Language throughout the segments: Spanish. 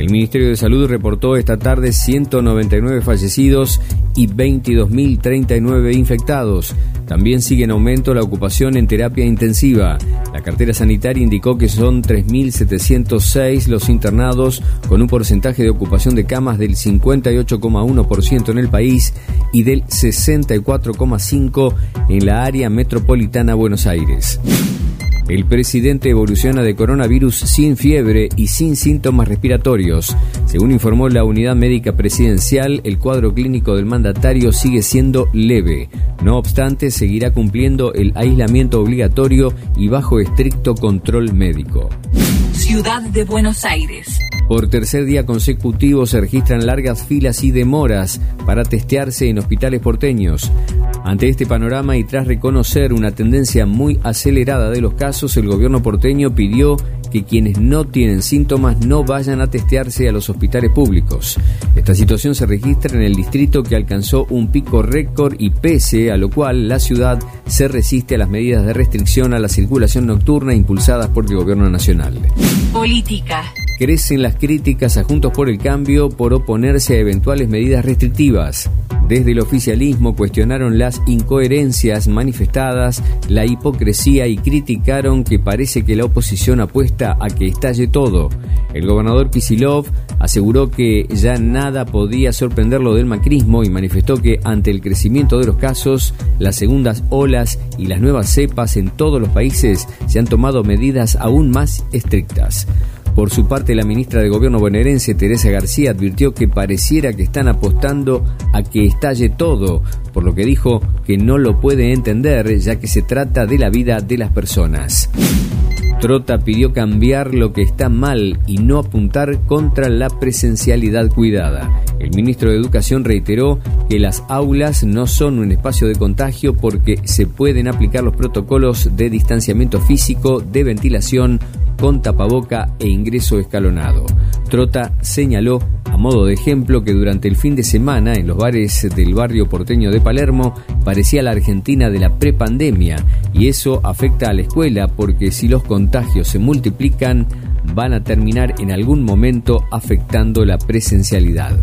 El Ministerio de Salud reportó esta tarde 199 fallecidos y 22.039 infectados. También sigue en aumento la ocupación en terapia intensiva. La cartera sanitaria indicó que son 3.706 los internados, con un porcentaje de ocupación de camas del 58,1% en el país y del 64,5% en la área metropolitana Buenos Aires. El presidente evoluciona de coronavirus sin fiebre y sin síntomas respiratorios. Según informó la unidad médica presidencial, el cuadro clínico del mandatario sigue siendo leve. No obstante, seguirá cumpliendo el aislamiento obligatorio y bajo estricto control médico. Ciudad de Buenos Aires. Por tercer día consecutivo se registran largas filas y demoras para testearse en hospitales porteños. Ante este panorama y tras reconocer una tendencia muy acelerada de los casos, el gobierno porteño pidió que quienes no tienen síntomas no vayan a testearse a los hospitales públicos. Esta situación se registra en el distrito que alcanzó un pico récord y pese a lo cual la ciudad se resiste a las medidas de restricción a la circulación nocturna impulsadas por el gobierno nacional. Política. Crecen las críticas a Juntos por el Cambio por oponerse a eventuales medidas restrictivas. Desde el oficialismo cuestionaron las incoherencias manifestadas, la hipocresía y criticaron que parece que la oposición apuesta a que estalle todo. El gobernador Kisilov aseguró que ya nada podía sorprenderlo del macrismo y manifestó que ante el crecimiento de los casos, las segundas olas y las nuevas cepas en todos los países se han tomado medidas aún más estrictas. Por su parte, la ministra de Gobierno bonaerense, Teresa García, advirtió que pareciera que están apostando a que estalle todo, por lo que dijo que no lo puede entender ya que se trata de la vida de las personas. Trota pidió cambiar lo que está mal y no apuntar contra la presencialidad cuidada. El ministro de Educación reiteró que las aulas no son un espacio de contagio porque se pueden aplicar los protocolos de distanciamiento físico, de ventilación, con tapaboca e ingreso escalonado. Trota señaló, a modo de ejemplo, que durante el fin de semana en los bares del barrio porteño de Palermo parecía la Argentina de la prepandemia y eso afecta a la escuela porque si los contagios se multiplican van a terminar en algún momento afectando la presencialidad.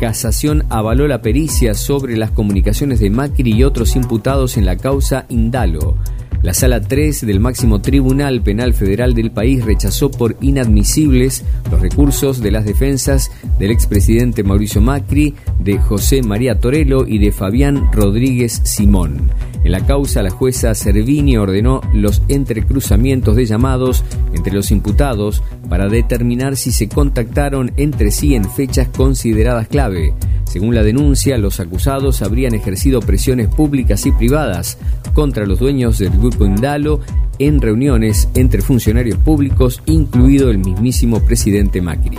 Casación avaló la pericia sobre las comunicaciones de Macri y otros imputados en la causa Indalo. La Sala 3 del máximo Tribunal Penal Federal del país rechazó por inadmisibles los recursos de las defensas del expresidente Mauricio Macri, de José María Torello y de Fabián Rodríguez Simón. En la causa, la jueza Servini ordenó los entrecruzamientos de llamados entre los imputados para determinar si se contactaron entre sí en fechas consideradas clave. Según la denuncia, los acusados habrían ejercido presiones públicas y privadas contra los dueños del grupo Indalo en reuniones entre funcionarios públicos, incluido el mismísimo presidente Macri.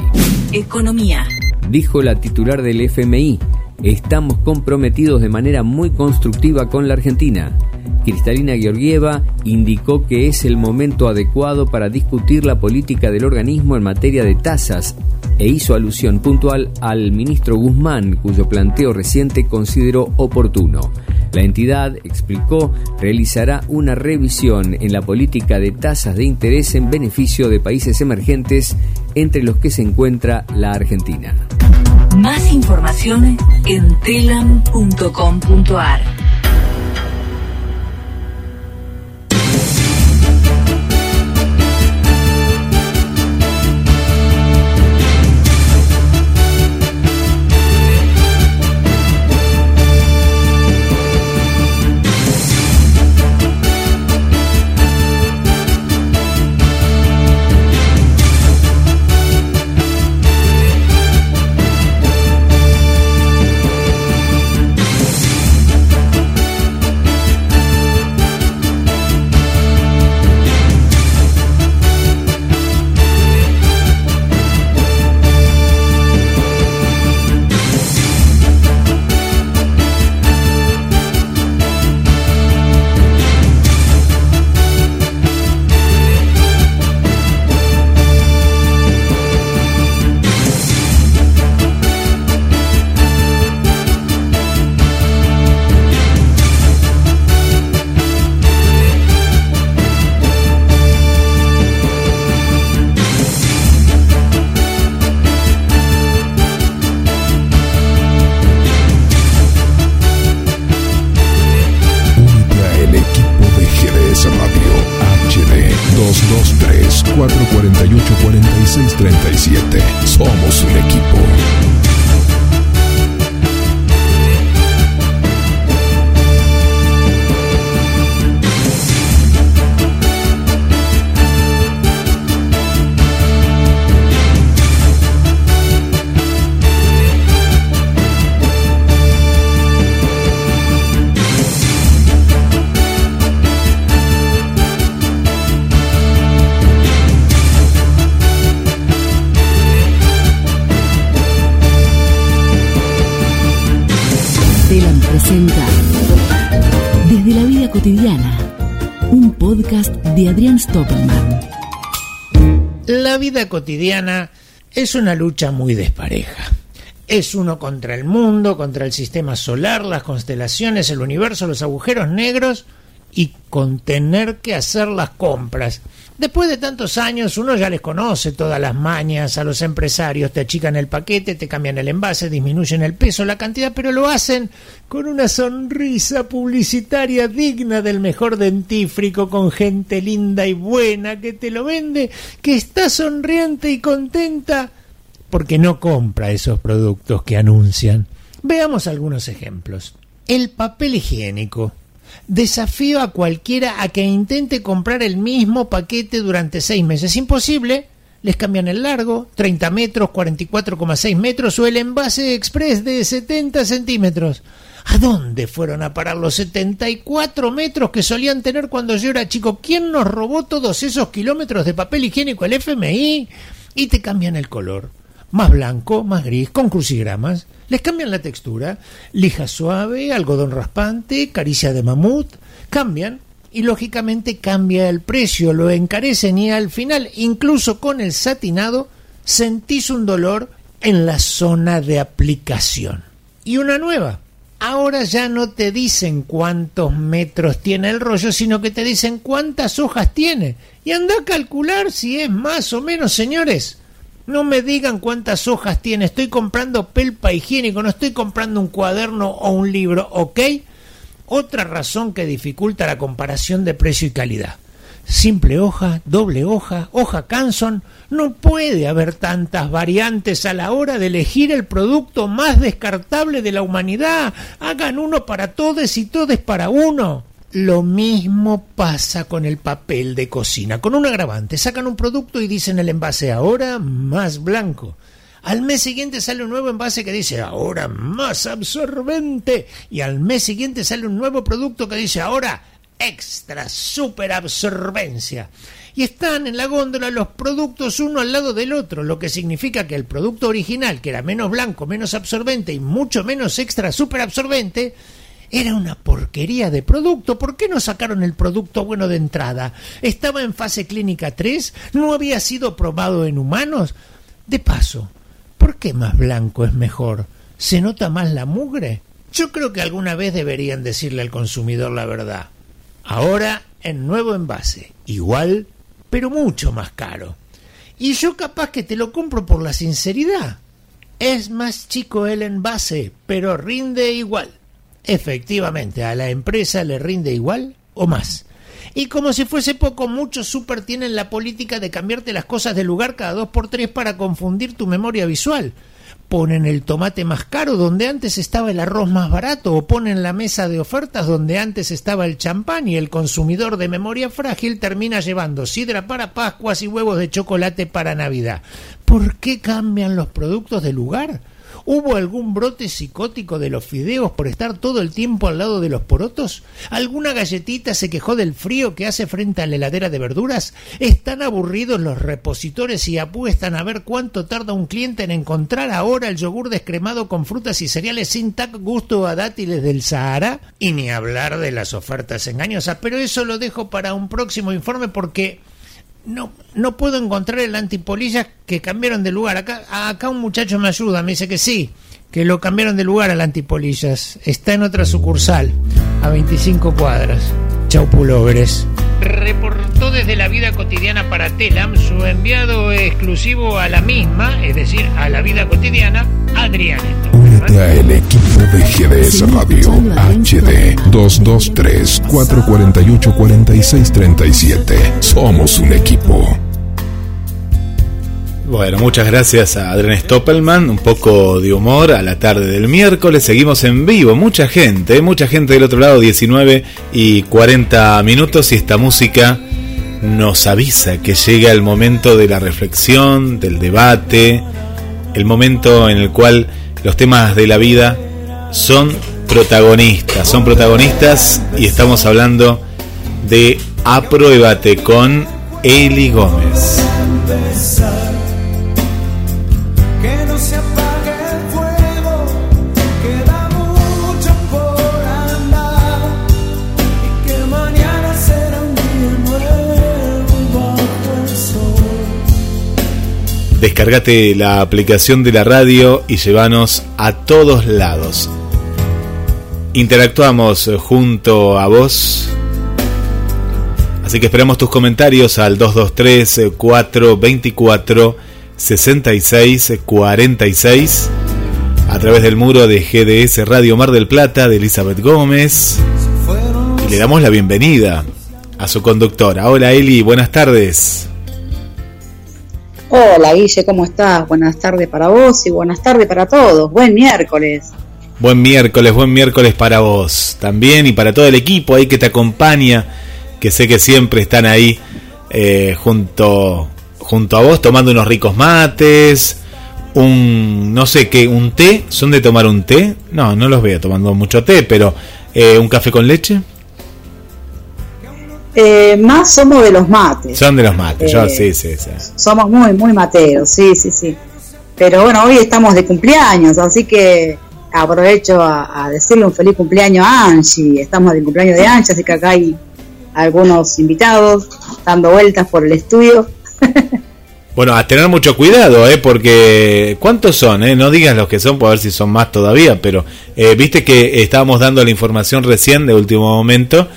Economía. Dijo la titular del FMI, estamos comprometidos de manera muy constructiva con la Argentina. Cristalina Georgieva indicó que es el momento adecuado para discutir la política del organismo en materia de tasas e hizo alusión puntual al ministro Guzmán, cuyo planteo reciente consideró oportuno. La entidad, explicó, realizará una revisión en la política de tasas de interés en beneficio de países emergentes, entre los que se encuentra la Argentina. Más información en telam.com.ar. Desde la vida cotidiana, un podcast de Adrián Stoppelman. La vida cotidiana es una lucha muy despareja. Es uno contra el mundo, contra el sistema solar, las constelaciones, el universo, los agujeros negros y con tener que hacer las compras. Después de tantos años uno ya les conoce todas las mañas a los empresarios, te achican el paquete, te cambian el envase, disminuyen el peso, la cantidad, pero lo hacen con una sonrisa publicitaria digna del mejor dentífrico, con gente linda y buena que te lo vende, que está sonriente y contenta porque no compra esos productos que anuncian. Veamos algunos ejemplos. El papel higiénico Desafío a cualquiera a que intente comprar el mismo paquete durante seis meses. Imposible. Les cambian el largo, 30 metros, 44,6 metros o el envase express de 70 centímetros. ¿A dónde fueron a parar los 74 metros que solían tener cuando yo era chico? ¿Quién nos robó todos esos kilómetros de papel higiénico? ¿El FMI? Y te cambian el color más blanco, más gris, con crucigramas. Les cambian la textura, lija suave, algodón raspante, caricia de mamut, cambian y lógicamente cambia el precio, lo encarecen y al final, incluso con el satinado, sentís un dolor en la zona de aplicación. Y una nueva. Ahora ya no te dicen cuántos metros tiene el rollo, sino que te dicen cuántas hojas tiene. Y anda a calcular si es más o menos, señores. No me digan cuántas hojas tiene, estoy comprando pelpa higiénico, no estoy comprando un cuaderno o un libro, ¿ok? Otra razón que dificulta la comparación de precio y calidad. Simple hoja, doble hoja, hoja Canson, no puede haber tantas variantes a la hora de elegir el producto más descartable de la humanidad. Hagan uno para todos y todos para uno. Lo mismo pasa con el papel de cocina, con un agravante. Sacan un producto y dicen el envase ahora más blanco. Al mes siguiente sale un nuevo envase que dice ahora más absorbente. Y al mes siguiente sale un nuevo producto que dice ahora extra super absorbencia. Y están en la góndola los productos uno al lado del otro, lo que significa que el producto original, que era menos blanco, menos absorbente y mucho menos extra super absorbente, era una porquería de producto. ¿Por qué no sacaron el producto bueno de entrada? ¿Estaba en fase clínica 3? ¿No había sido probado en humanos? De paso, ¿por qué más blanco es mejor? ¿Se nota más la mugre? Yo creo que alguna vez deberían decirle al consumidor la verdad. Ahora en nuevo envase, igual, pero mucho más caro. Y yo capaz que te lo compro por la sinceridad. Es más chico el envase, pero rinde igual. Efectivamente, a la empresa le rinde igual o más. Y como si fuese poco, muchos super tienen la política de cambiarte las cosas de lugar cada dos por tres para confundir tu memoria visual. Ponen el tomate más caro donde antes estaba el arroz más barato o ponen la mesa de ofertas donde antes estaba el champán y el consumidor de memoria frágil termina llevando sidra para Pascuas y huevos de chocolate para Navidad. ¿Por qué cambian los productos de lugar? ¿Hubo algún brote psicótico de los fideos por estar todo el tiempo al lado de los porotos? ¿Alguna galletita se quejó del frío que hace frente a la heladera de verduras? ¿Están aburridos los repositores y apuestan a ver cuánto tarda un cliente en encontrar ahora el yogur descremado con frutas y cereales sin tac gusto a dátiles del Sahara? Y ni hablar de las ofertas engañosas, pero eso lo dejo para un próximo informe porque no, no puedo encontrar el antipolillas que cambiaron de lugar. Acá, acá un muchacho me ayuda, me dice que sí, que lo cambiaron de lugar al antipolillas. Está en otra sucursal, a 25 cuadras. Chau. Reportó desde la vida cotidiana para Telam su enviado exclusivo a la misma, es decir, a la vida cotidiana, Adrián. Únete a el equipo de GDS Radio HD 223-448-4637. Somos un equipo. Bueno, muchas gracias a Adrián Stoppelman, un poco de humor a la tarde del miércoles, seguimos en vivo, mucha gente, mucha gente del otro lado, 19 y 40 minutos y esta música nos avisa que llega el momento de la reflexión, del debate, el momento en el cual los temas de la vida son protagonistas, son protagonistas y estamos hablando de Apruébate con Eli Gómez. Descargate la aplicación de la radio y llévanos a todos lados. Interactuamos junto a vos. Así que esperamos tus comentarios al 223 424 6646 a través del muro de GDS Radio Mar del Plata de Elizabeth Gómez. Y le damos la bienvenida a su conductora. Hola Eli, buenas tardes. Hola Guille, ¿cómo estás? Buenas tardes para vos y buenas tardes para todos. Buen miércoles. Buen miércoles, buen miércoles para vos también y para todo el equipo ahí que te acompaña, que sé que siempre están ahí eh, junto, junto a vos tomando unos ricos mates, un, no sé qué, un té, ¿son de tomar un té? No, no los veo tomando mucho té, pero eh, un café con leche. Eh, más somos de los mates. Son de los mates, yo sí, sí, sí. Somos muy, muy mateos, sí, sí, sí. Pero bueno, hoy estamos de cumpleaños, así que aprovecho a, decirle un feliz cumpleaños a Angie. Estamos de cumpleaños de Angie, así que acá hay algunos invitados dando vueltas por el estudio. Bueno, a tener mucho cuidado, ¿eh? Porque ¿cuántos son? Eh? No digas los que son, por ver si son más todavía, pero eh, viste que estábamos dando la información recién de último momento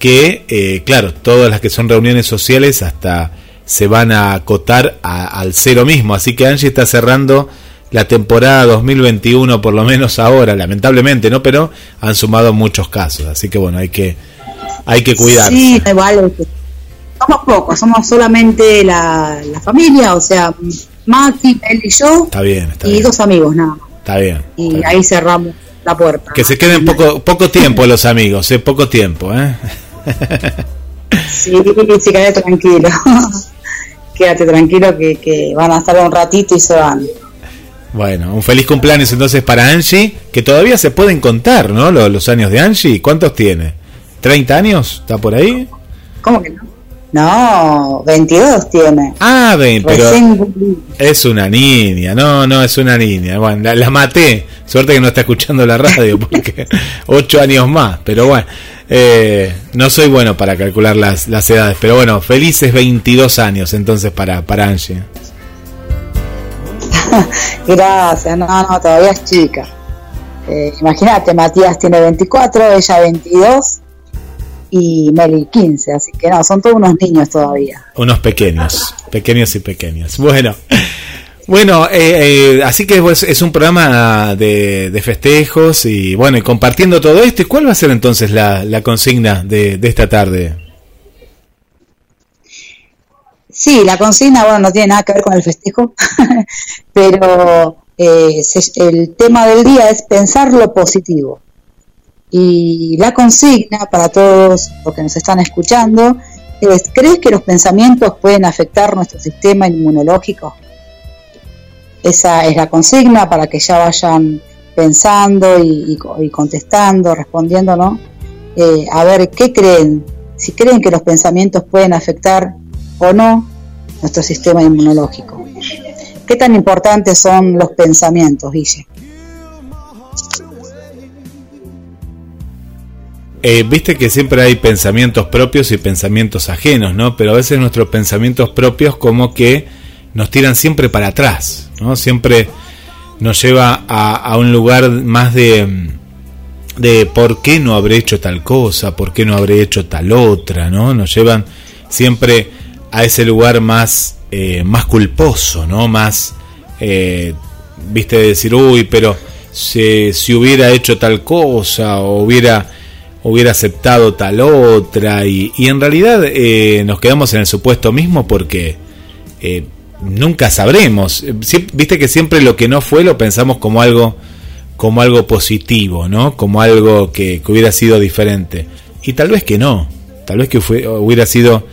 que, eh, claro, todas las que son reuniones sociales hasta se van a acotar al cero mismo. Así que Angie está cerrando la temporada 2021, por lo menos ahora, lamentablemente, ¿no? Pero han sumado muchos casos. Así que bueno, hay que, hay que cuidarse. Sí, igual. Somos pocos, somos solamente la, familia, o sea, Mati, él y yo. Está bien, está y dos amigos, nada Está bien. Y ahí cerramos la puerta. Que se queden poco, poco tiempo los amigos, ¿eh? Poco tiempo, ¿eh? Sí, sí, quédate tranquilo. quédate tranquilo que, van a estar un ratito y se van. Bueno, un feliz cumpleaños entonces para Angie, que todavía se pueden contar, ¿no? Los, años de Angie, ¿cuántos tiene? ¿30 años? ¿Está por ahí? ¿Cómo que no? No, 22 tiene. Ah, pero es una niña, no, no, es una niña. Bueno, la, la, maté. Suerte que no está escuchando la radio, porque 8 años más, pero bueno. Eh, no soy bueno para calcular las, las, edades, pero bueno, felices 22 años entonces para, para Angie. Gracias, no, no, todavía es chica. Eh, Imagínate, Matías tiene 24, ella 22 y Meli 15, así que no, son todos unos niños todavía. Unos pequeños, pequeños y pequeñas. Bueno, bueno, eh, eh, así que pues, es un programa de, festejos y bueno, y compartiendo todo esto. ¿Y cuál va a ser entonces la, consigna de, esta tarde? Sí, la consigna, bueno, no tiene nada que ver con el festejo, pero eh, el tema del día es pensar lo positivo. Y la consigna para todos los que nos están escuchando es, ¿crees que los pensamientos pueden afectar nuestro sistema inmunológico? Esa es la consigna para que ya vayan pensando y, contestando, respondiendo, ¿no? Eh, a ver qué creen, si creen que los pensamientos pueden afectar o no nuestro sistema inmunológico. ¿Qué tan importantes son los pensamientos, Guille? Eh, Viste que siempre hay pensamientos propios y pensamientos ajenos, ¿no? Pero a veces nuestros pensamientos propios como que nos tiran siempre para atrás, ¿no? Siempre nos lleva a, un lugar más de, de por qué no habré hecho tal cosa, por qué no habré hecho tal otra, ¿no? Nos llevan siempre a ese lugar más, eh, más culposo, ¿no? Más, eh, viste, de decir, uy, pero si, si hubiera hecho tal cosa o hubiera hubiera aceptado tal otra y, y en realidad eh, nos quedamos en el supuesto mismo porque nunca sabremos. Viste que siempre lo que no fue lo pensamos como algo como algo positivo, ¿no? Como algo que, hubiera sido diferente. Y tal vez que no. Tal vez que hubiera sido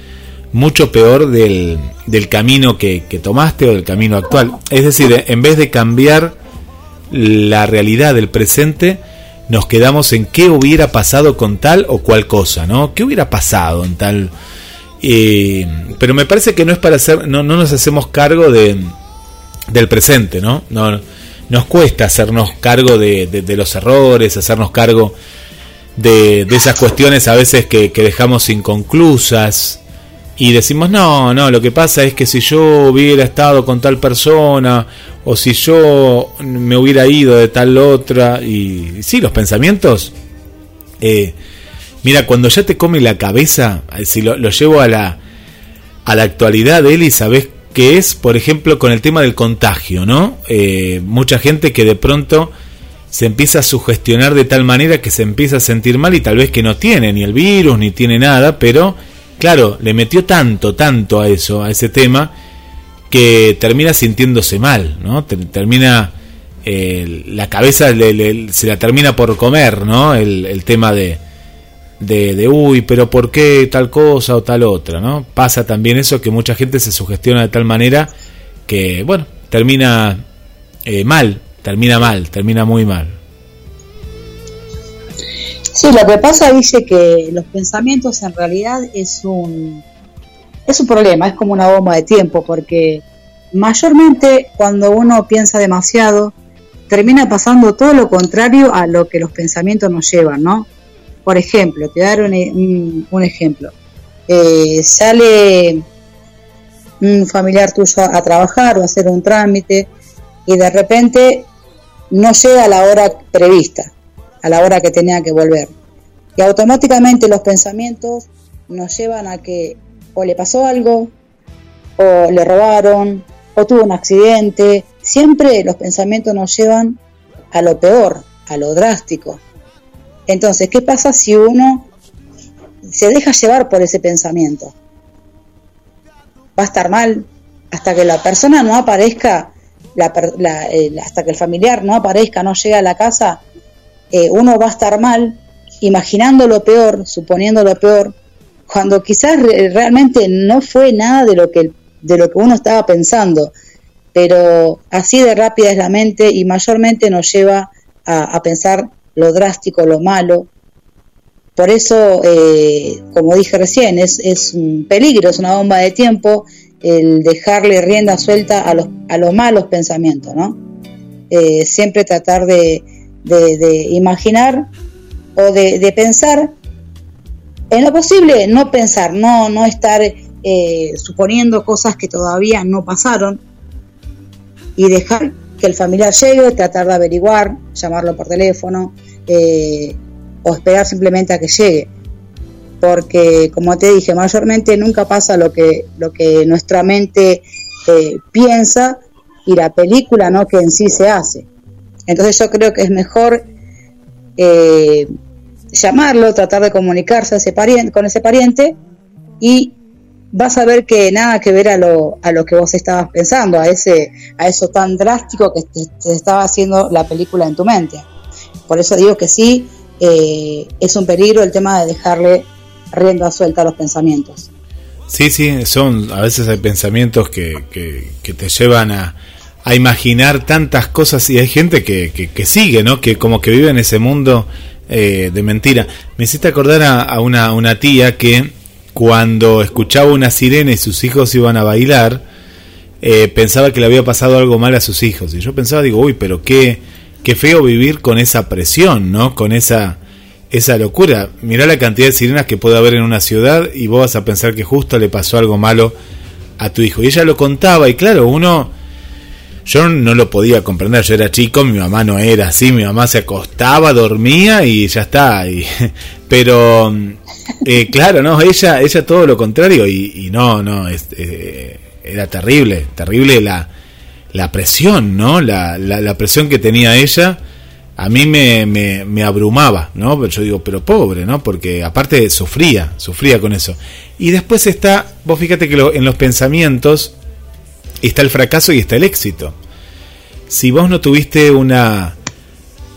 mucho peor del, del camino que, que, tomaste o del camino actual. Es decir, en vez de cambiar la realidad del presente, nos quedamos en qué hubiera pasado con tal o cual cosa, ¿no? ¿Qué hubiera pasado en tal pero me parece que no es para hacer, no, no nos hacemos cargo de, del presente, ¿no? no nos cuesta hacernos cargo de, los errores, hacernos cargo de, esas cuestiones a veces que, dejamos inconclusas y decimos, no, no, lo que pasa es que si yo hubiera estado con tal persona o si yo me hubiera ido de tal otra, y, sí, los pensamientos eh, Mira, cuando ya te come la cabeza, eh, si lo, llevo a la, a la actualidad, Eli, ¿sabes qué es? Por ejemplo, con el tema del contagio, ¿no? Eh, mucha gente que de pronto se empieza a sugestionar de tal manera que se empieza a sentir mal y tal vez que no tiene ni el virus ni tiene nada, pero claro, le metió tanto, tanto a eso, a ese tema, que termina sintiéndose mal, ¿no? Termina, eh, la cabeza se la termina por comer, ¿no? el tema de, de, de, uy, pero ¿por qué tal cosa o tal otra? ¿no? Pasa también eso que mucha gente se sugestiona de tal manera que, bueno, termina eh, mal, termina mal, termina muy mal. Sí, lo que pasa dice que los pensamientos en realidad es un es un problema, es como una bomba de tiempo, porque mayormente cuando uno piensa demasiado, termina pasando todo lo contrario a lo que los pensamientos nos llevan, ¿no? Por ejemplo, te voy a dar un, ejemplo. Eh, sale un familiar tuyo a, trabajar o a hacer un trámite y de repente no llega a la hora prevista, a la hora que tenía que volver. Y automáticamente los pensamientos nos llevan a que o le pasó algo, o le robaron, o tuvo un accidente. Siempre los pensamientos nos llevan a lo peor, a lo drástico. Entonces, ¿qué pasa si uno se deja llevar por ese pensamiento? Va a estar mal hasta que la persona no aparezca, eh, hasta que el familiar no aparezca, no llegue a la casa, eh, uno va a estar mal, imaginando lo peor, suponiendo lo peor, cuando quizás realmente no fue nada de lo que de lo que uno estaba pensando, pero así de rápida es la mente y mayormente nos lleva a pensar lo drástico, lo malo. Por eso, eh, como dije recién, es, es, un peligro, es una bomba de tiempo el dejarle rienda suelta a los, a los malos pensamientos, ¿no? Eh, siempre tratar de, de, imaginar o de, pensar en lo posible, no pensar, no, no estar eh, suponiendo cosas que todavía no pasaron y dejar que el familiar llegue, tratar de averiguar, llamarlo por teléfono eh, o esperar simplemente a que llegue. Porque, como te dije, mayormente nunca pasa lo que, lo que nuestra mente eh, piensa y la película no que en sí se hace. Entonces yo creo que es mejor eh, llamarlo, tratar de comunicarse a ese pariente, con ese pariente y vas a ver que nada que ver a lo, a lo que vos estabas pensando, a ese a eso tan drástico que te, estaba haciendo la película en tu mente. Por eso digo que sí, eh, es un peligro el tema de dejarle rienda suelta a los pensamientos. Sí, sí, son, a veces hay pensamientos que, que, te llevan a, a, imaginar tantas cosas y hay gente que, que, sigue, ¿no? Que como que vive en ese mundo eh, de mentira. Me hiciste acordar a, una, una tía que cuando escuchaba una sirena y sus hijos iban a bailar, eh, pensaba que le había pasado algo mal a sus hijos. Y yo pensaba, digo, uy, pero qué, qué feo vivir con esa presión, ¿no? Con esa, esa locura. Mirá la cantidad de sirenas que puede haber en una ciudad y vos vas a pensar que justo le pasó algo malo a tu hijo. Y ella lo contaba y claro, uno... Yo no lo podía comprender, yo era chico, mi mamá no era así, mi mamá se acostaba, dormía y ya está. Y, pero eh, claro, no, ella, ella todo lo contrario y, no, no, eh, era terrible, terrible la, la presión, ¿no? La, la, presión que tenía ella a mí me, me, abrumaba, ¿no? Pero yo digo, pero pobre, ¿no? Porque aparte sufría, sufría con eso. Y después está, vos fíjate que en los pensamientos está el fracaso y está el éxito. Si vos no tuviste una,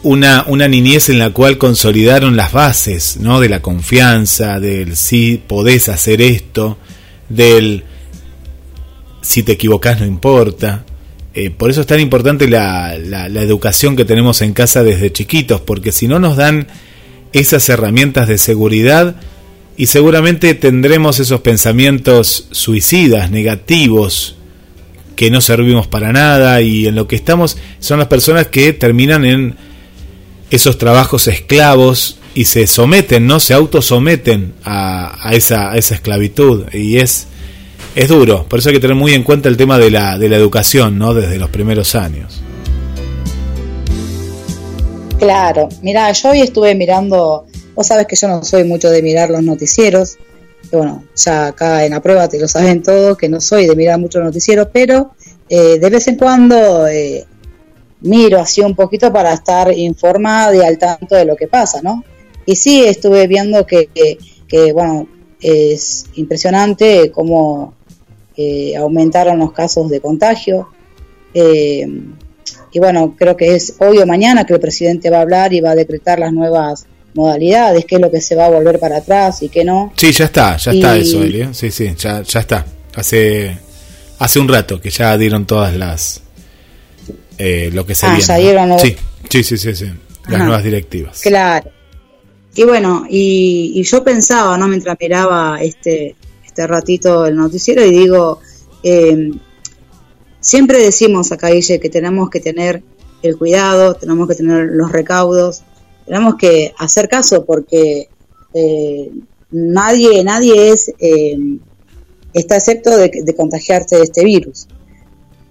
una, una niñez en la cual consolidaron las bases, ¿no? De la confianza, del si podés hacer esto, del si te equivocás no importa. Eh, por eso es tan importante la, la, la educación que tenemos en casa desde chiquitos, porque si no nos dan esas herramientas de seguridad, y seguramente tendremos esos pensamientos suicidas, negativos, que no servimos para nada y en lo que estamos son las personas que terminan en esos trabajos esclavos y se someten, no se autosometen a, a, esa, a esa esclavitud y es es duro, por eso hay que tener muy en cuenta el tema de la, de la educación, ¿no? Desde los primeros años. Claro, mira, yo hoy estuve mirando, vos sabes que yo no soy mucho de mirar los noticieros, bueno, ya acá en la prueba te lo saben todo, que no soy de mirar muchos noticieros, pero eh, de vez en cuando eh, miro así un poquito para estar informada y al tanto de lo que pasa, ¿no? Y sí, estuve viendo que, que, bueno, es impresionante cómo eh, aumentaron los casos de contagio. Y bueno, creo que es hoy o mañana que el presidente va a hablar y va a decretar las nuevas modalidades, qué es lo que se va a volver para atrás y qué no. Sí, ya está, ya está eso, Elia. Sí, sí, ya, ya está. Hace, hace un rato que ya dieron todas las... Eh, lo que se ah, ya dieron ¿no? sí, sí, sí, sí, sí, las Ajá. nuevas directivas. Claro. Y bueno, y, y, yo pensaba, ¿no? Mientras miraba este, este ratito el noticiero y digo, eh, siempre decimos acá, Guille, que tenemos que tener el cuidado, tenemos que tener los recaudos, tenemos que hacer caso porque eh, nadie, nadie es, eh, está excepto de, de contagiarse de este virus.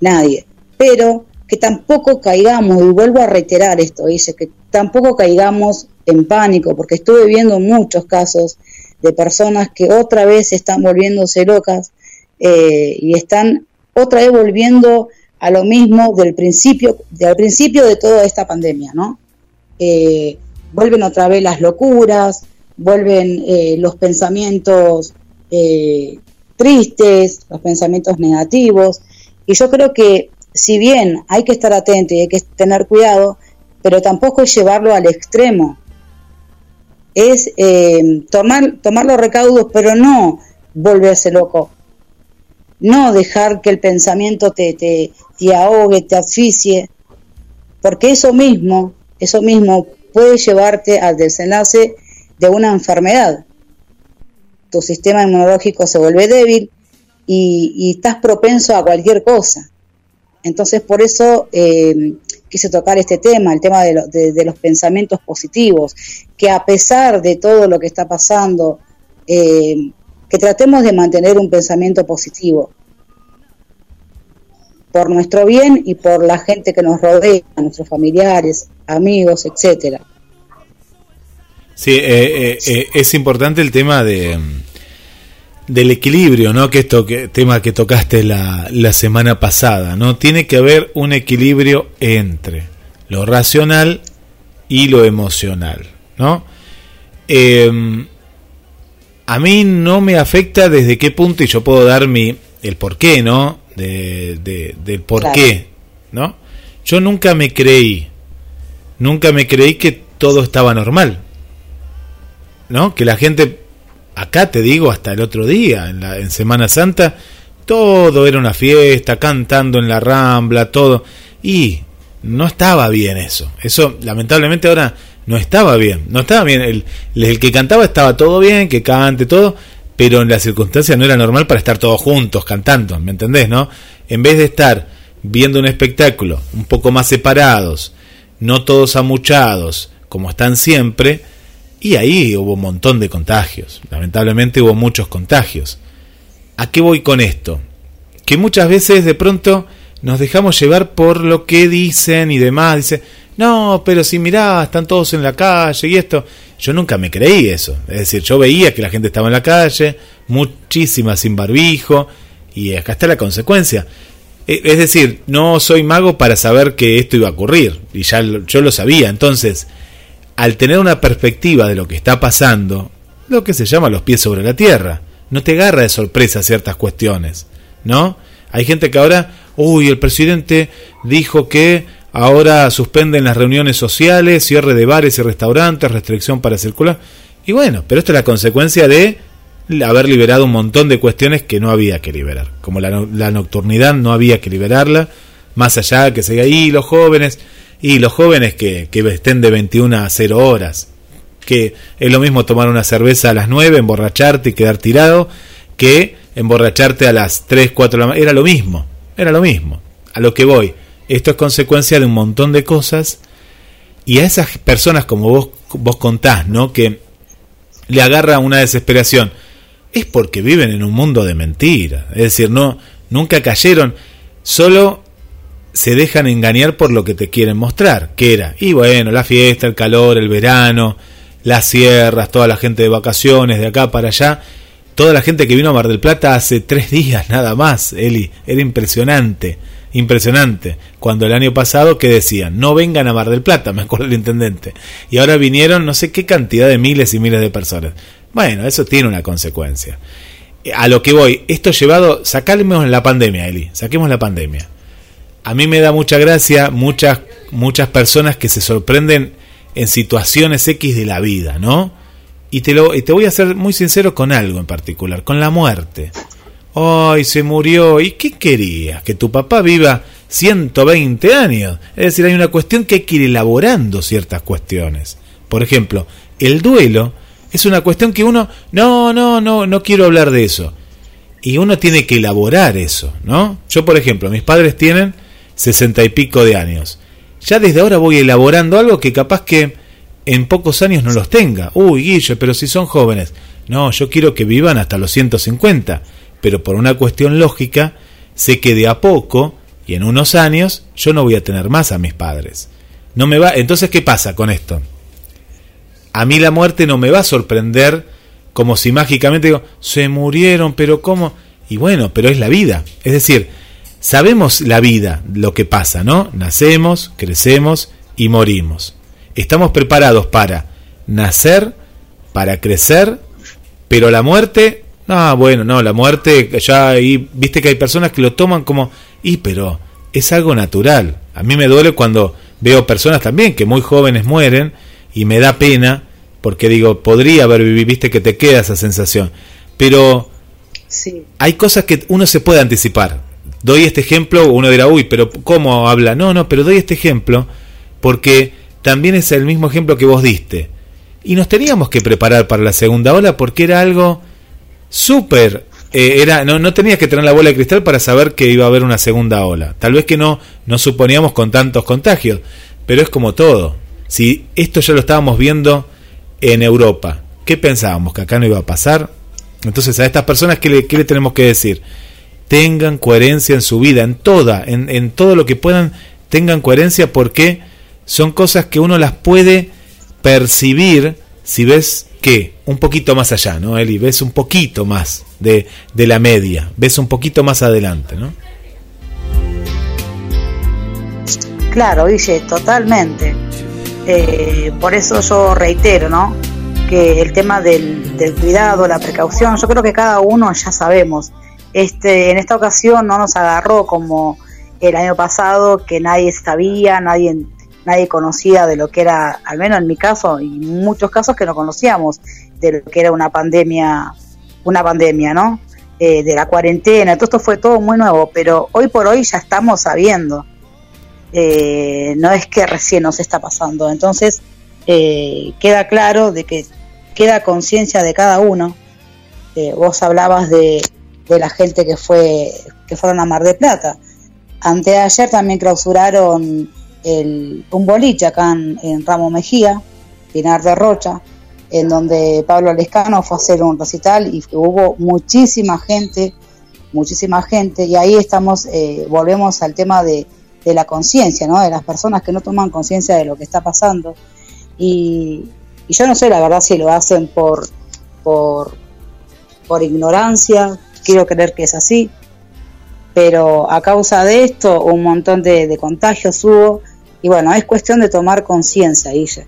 Nadie. Pero que tampoco caigamos, y vuelvo a reiterar esto, dice, que tampoco caigamos en pánico, porque estuve viendo muchos casos de personas que otra vez están volviéndose locas eh, y están otra vez volviendo a lo mismo del principio, del principio de toda esta pandemia, ¿no? Eh, vuelven otra vez las locuras, vuelven eh, los pensamientos eh, tristes, los pensamientos negativos, y yo creo que si bien hay que estar atento y hay que tener cuidado, pero tampoco es llevarlo al extremo. Es eh, tomar, tomar los recaudos, pero no volverse loco. No dejar que el pensamiento te, te, te ahogue, te asfixie, porque eso mismo, eso mismo puede llevarte al desenlace de una enfermedad. Tu sistema inmunológico se vuelve débil y, estás propenso a cualquier cosa. Entonces, por eso eh, quise tocar este tema, el tema de, de, los pensamientos positivos, que a pesar de todo lo que está pasando, eh, que tratemos de mantener un pensamiento positivo por nuestro bien y por la gente que nos rodea, nuestros familiares, amigos, etcétera. Sí, eh, eh, es importante el tema de del equilibrio, ¿no? Que esto que tema que tocaste la, la semana pasada, ¿no? Tiene que haber un equilibrio entre lo racional y lo emocional, ¿no? Eh, a mí no me afecta desde qué punto y yo puedo dar mi el por qué, ¿no? De, de, del por claro. qué, ¿no? Yo nunca me creí, nunca me creí que todo estaba normal, ¿no? Que la gente acá te digo hasta el otro día, en, la, en Semana Santa, todo era una fiesta, cantando en la rambla, todo. Y no estaba bien eso. Eso lamentablemente ahora no estaba bien. No estaba bien. El, el que cantaba estaba todo bien, que cante todo, pero en las circunstancias no era normal para estar todos juntos cantando, ¿me entendés, no? En vez de estar viendo un espectáculo un poco más separados, no todos amuchados, como están siempre, y ahí hubo un montón de contagios. Lamentablemente hubo muchos contagios. ¿A qué voy con esto? Que muchas veces de pronto nos dejamos llevar por lo que dicen y demás. Dice, no, pero si mirá, están todos en la calle y esto. Yo nunca me creí eso. Es decir, yo veía que la gente estaba en la calle, muchísima sin barbijo, y acá está la consecuencia. E, es decir, no soy mago para saber que esto iba a ocurrir, y ya yo lo sabía. Entonces, al tener una perspectiva de lo que está pasando, lo que se llama los pies sobre la tierra, no te agarra de sorpresa ciertas cuestiones, ¿no? Hay gente que ahora uy, el presidente dijo que ahora suspenden las reuniones sociales, cierre de bares y restaurantes, restricción para circular. Y bueno, pero esto es la consecuencia de haber liberado un montón de cuestiones que no había que liberar. Como la, la nocturnidad no había que liberarla, más allá que se ahí los jóvenes, y los jóvenes que, que estén de 21 a 0 horas, que es lo mismo tomar una cerveza a las 9, emborracharte y quedar tirado, que emborracharte a las 3, 4 de la mañana. Era lo mismo, era lo mismo. A lo que voy, esto es consecuencia de un montón de cosas y a esas personas como vos, vos contás, ¿no? Que le agarra una desesperación, es porque viven en un mundo de mentira. Es decir, no, nunca cayeron, solo se dejan engañar por lo que te quieren mostrar, que era, y bueno, la fiesta, el calor, el verano, las sierras, toda la gente de vacaciones de acá para allá, toda la gente que vino a Mar del Plata hace tres días nada más, Eli, era impresionante, impresionante. Cuando el año pasado, que decían? No vengan a Mar del Plata, me acuerdo el intendente. Y ahora vinieron no sé qué cantidad de miles y miles de personas. Bueno, eso tiene una consecuencia. A lo que voy, esto llevado, sacamos la pandemia, Eli, saquemos la pandemia. A mí me da mucha gracia muchas, muchas personas que se sorprenden en situaciones X de la vida, ¿no? Y te, lo, y te voy a ser muy sincero con algo en particular, con la muerte. Ay, se murió. ¿Y qué querías? Que tu papá viva 120 años. Es decir, hay una cuestión que hay que ir elaborando ciertas cuestiones. Por ejemplo, el duelo es una cuestión que uno, no, no, no, no quiero hablar de eso. Y uno tiene que elaborar eso, ¿no? Yo, por ejemplo, mis padres tienen sesenta y pico de años. Ya desde ahora voy elaborando algo que capaz que en pocos años no los tenga. Uy, Guille, pero si son jóvenes. No, yo quiero que vivan hasta los 150. Pero por una cuestión lógica, sé que de a poco y en unos años yo no voy a tener más a mis padres. No me va, entonces ¿qué pasa con esto? A mí la muerte no me va a sorprender como si mágicamente digo, se murieron, pero ¿cómo? Y bueno, pero es la vida. Es decir, sabemos la vida, lo que pasa, ¿no? Nacemos, crecemos y morimos. Estamos preparados para nacer, para crecer, pero la muerte, no, bueno, no, la muerte, ya ahí, viste que hay personas que lo toman como, y pero es algo natural. A mí me duele cuando veo personas también que muy jóvenes mueren y me da pena porque digo, podría haber vivido, viste que te queda esa sensación. Pero sí. hay cosas que uno se puede anticipar. Doy este ejemplo, uno dirá, uy, pero ¿cómo habla? No, no, pero doy este ejemplo porque también es el mismo ejemplo que vos diste. Y nos teníamos que preparar para la segunda ola porque era algo súper... Eh, era, no, no tenías que tener la bola de cristal para saber que iba a haber una segunda ola. Tal vez que no, no suponíamos con tantos contagios, pero es como todo. Si esto ya lo estábamos viendo en Europa, ¿qué pensábamos? ¿Que acá no iba a pasar? Entonces a estas personas, ¿qué le, le tenemos que decir? Tengan coherencia en su vida, en toda, en, en todo lo que puedan, tengan coherencia porque son cosas que uno las puede percibir si ves que un poquito más allá, ¿no, Eli? Ves un poquito más de, de la media, ves un poquito más adelante, ¿no? Claro, dice, totalmente. Eh, por eso yo reitero, ¿no? Que el tema del, del, cuidado, la precaución, yo creo que cada uno ya sabemos. Este, en esta ocasión no nos agarró como el año pasado, que nadie sabía, nadie, nadie conocía de lo que era, al menos en mi caso, y muchos casos que no conocíamos, de lo que era una pandemia, una pandemia, ¿no? Eh, de la cuarentena, todo esto fue todo muy nuevo, pero hoy por hoy ya estamos sabiendo eh, no es que recién nos está pasando. Entonces, eh, queda claro de que queda conciencia de cada uno. Vos hablabas de, de, la gente que fue que fueron a Mar de Plata. Anteayer también clausuraron el, un boliche acá en Ramo Mejía, Pinar de Rocha, en donde Pablo Lescano fue a hacer un recital y hubo muchísima gente, muchísima gente, y ahí estamos, eh, volvemos al tema de, la conciencia, ¿no? De las personas que no toman conciencia de lo que está pasando. Y, yo no sé la verdad si lo hacen por, por, por ignorancia, quiero creer que es así, pero a causa de esto un montón de, de contagios hubo y bueno, es cuestión de tomar conciencia, Guille,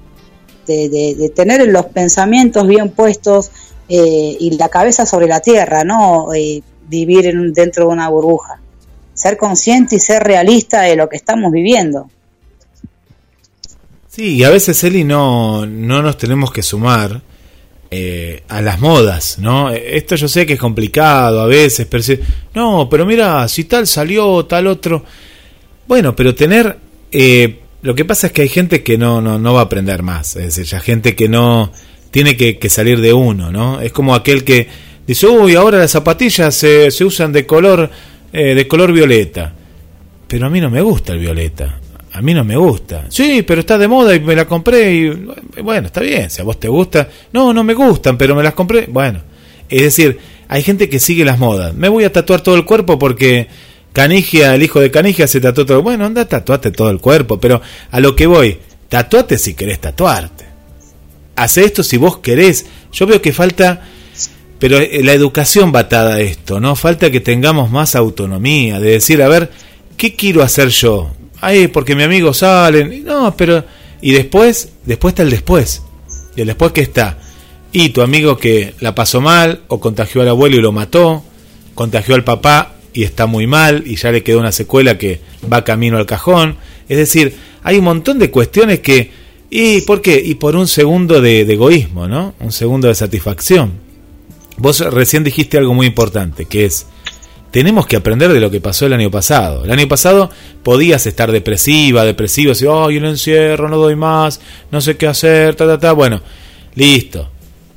de, de, de, tener los pensamientos bien puestos eh, y la cabeza sobre la tierra, no eh, vivir en, dentro de una burbuja. ser consciente y ser realista de lo que estamos viviendo. Sí, y a veces, Eli, no, no nos tenemos que sumar eh, a las modas, ¿no? Esto yo sé que es complicado a veces, pero si, no, pero mira, si tal salió, tal otro. Bueno, pero tener... Eh, lo que pasa es que hay gente que no, no, no va a aprender más, es decir, ya gente que no tiene que, que salir de uno, ¿no? Es como aquel que dice, uy, ahora las zapatillas se, se usan de color, eh, de color violeta. Pero a mí no me gusta el violeta. A mí no me gusta. Sí, pero está de moda y me la compré y bueno, está bien, si a vos te gusta. No, no me gustan, pero me las compré. Bueno, es decir, hay gente que sigue las modas. Me voy a tatuar todo el cuerpo porque Canigia, el hijo de Canigia se tatuó todo. Bueno, anda, tatuate todo el cuerpo, pero a lo que voy, tatuate si querés tatuarte. Hace esto si vos querés. Yo veo que falta pero eh, la educación va a esto, ¿no? Falta que tengamos más autonomía, de decir, a ver, ¿qué quiero hacer yo? Ay, porque mi amigo salen. No, pero. Y después, después está el después. Y el después que está. Y tu amigo que la pasó mal, o contagió al abuelo y lo mató, contagió al papá y está muy mal, y ya le quedó una secuela que va camino al cajón. Es decir, hay un montón de cuestiones que. ¿Y por qué? Y por un segundo de, egoísmo, ¿no? Un segundo de satisfacción. Vos recién dijiste algo muy importante, que es, tenemos que aprender de lo que pasó el año pasado. El año pasado podías estar depresiva, depresivo, decir, ay, el encierro, no doy más, no sé qué hacer, ta, ta, ta. Bueno, listo.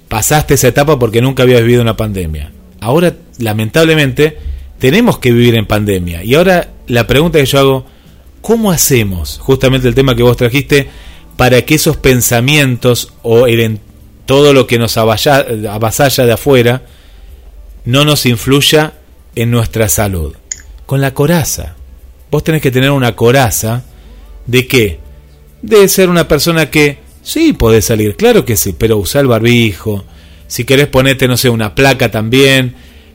Pasaste esa etapa porque nunca habías vivido una pandemia. Ahora, lamentablemente, tenemos que vivir en pandemia. Y ahora la pregunta que yo hago, ¿cómo hacemos, justamente el tema que vos trajiste, para que esos pensamientos o el, todo lo que nos avasalla de afuera no nos influya en nuestra salud. Con la coraza. Vos tenés que tener una coraza de qué? De ser una persona que sí podés salir, claro que sí, pero usar el barbijo. Si querés ponerte, no sé, una placa también.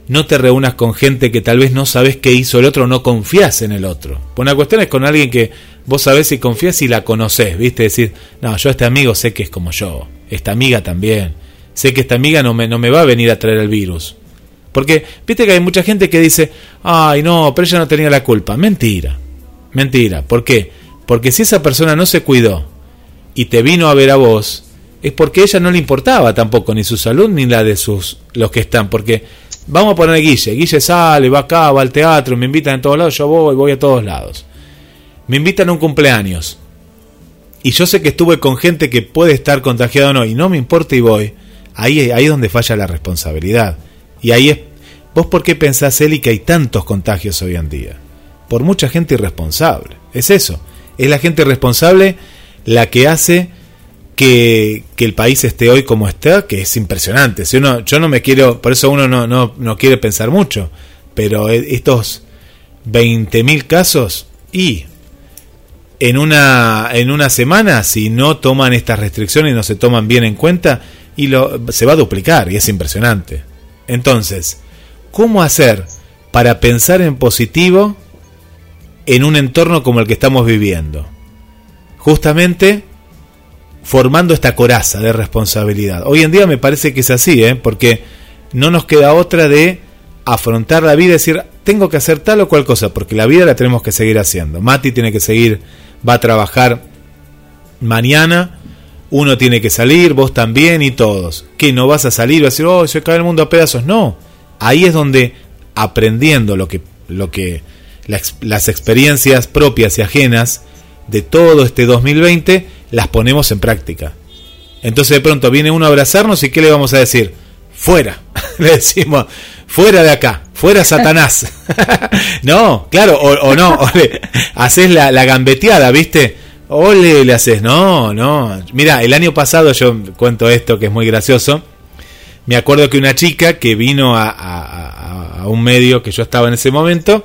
No te reúnas con gente que tal vez no sabes qué hizo el otro, no confías en el otro. Una cuestión es con alguien que vos sabés si confías y la conocés, ¿viste? Decir, no, yo este amigo sé que es como yo esta amiga también. Sé que esta amiga no me, no me va a venir a traer el virus. Porque, viste que hay mucha gente que dice, ay no, pero ella no tenía la culpa. Mentira, mentira. ¿Por qué? Porque si esa persona no se cuidó y te vino a ver a vos, es porque a ella no le importaba tampoco ni su salud ni la de sus los que están. Porque vamos a poner a Guille. Guille sale, va acá, va al teatro, me invitan a todos lados, yo voy, voy a todos lados. Me invitan a un cumpleaños y yo sé que estuve con gente que puede estar contagiada o no, y no me importa y voy, ahí, ahí es donde falla la responsabilidad. Y ahí es, vos por qué pensás, Eli, que hay tantos contagios hoy en día? Por mucha gente irresponsable. Es eso, es la gente responsable la que hace que, que, el país esté hoy como está, que es impresionante. Si uno, yo no me quiero, por eso uno no, no, no quiere pensar mucho, pero e, estos 20.000 casos, y en una, en una semana, si no toman estas restricciones no se toman bien en cuenta, y lo, se va a duplicar y es impresionante. Entonces, ¿cómo hacer para pensar en positivo en un entorno como el que estamos viviendo? Justamente formando esta coraza de responsabilidad. Hoy en día me parece que es así, ¿eh? porque no nos queda otra de afrontar la vida y decir, tengo que hacer tal o cual cosa, porque la vida la tenemos que seguir haciendo. Mati tiene que seguir va a trabajar mañana, uno tiene que salir, vos también y todos. Que no vas a salir, vas a decir, oh, se cae el mundo a pedazos. No, ahí es donde aprendiendo lo que, lo que las, experiencias propias y ajenas de todo este 2020 las ponemos en práctica. Entonces de pronto viene uno a abrazarnos y ¿qué le vamos a decir? Fuera. le decimos, fuera de acá, fuera Satanás. no, claro, o, no, haces la, la, gambeteada, ¿viste? Ole, le haces, no, no. Mira, el año pasado yo cuento esto que es muy gracioso. Me acuerdo que una chica que vino a, a, a un medio que yo estaba en ese momento,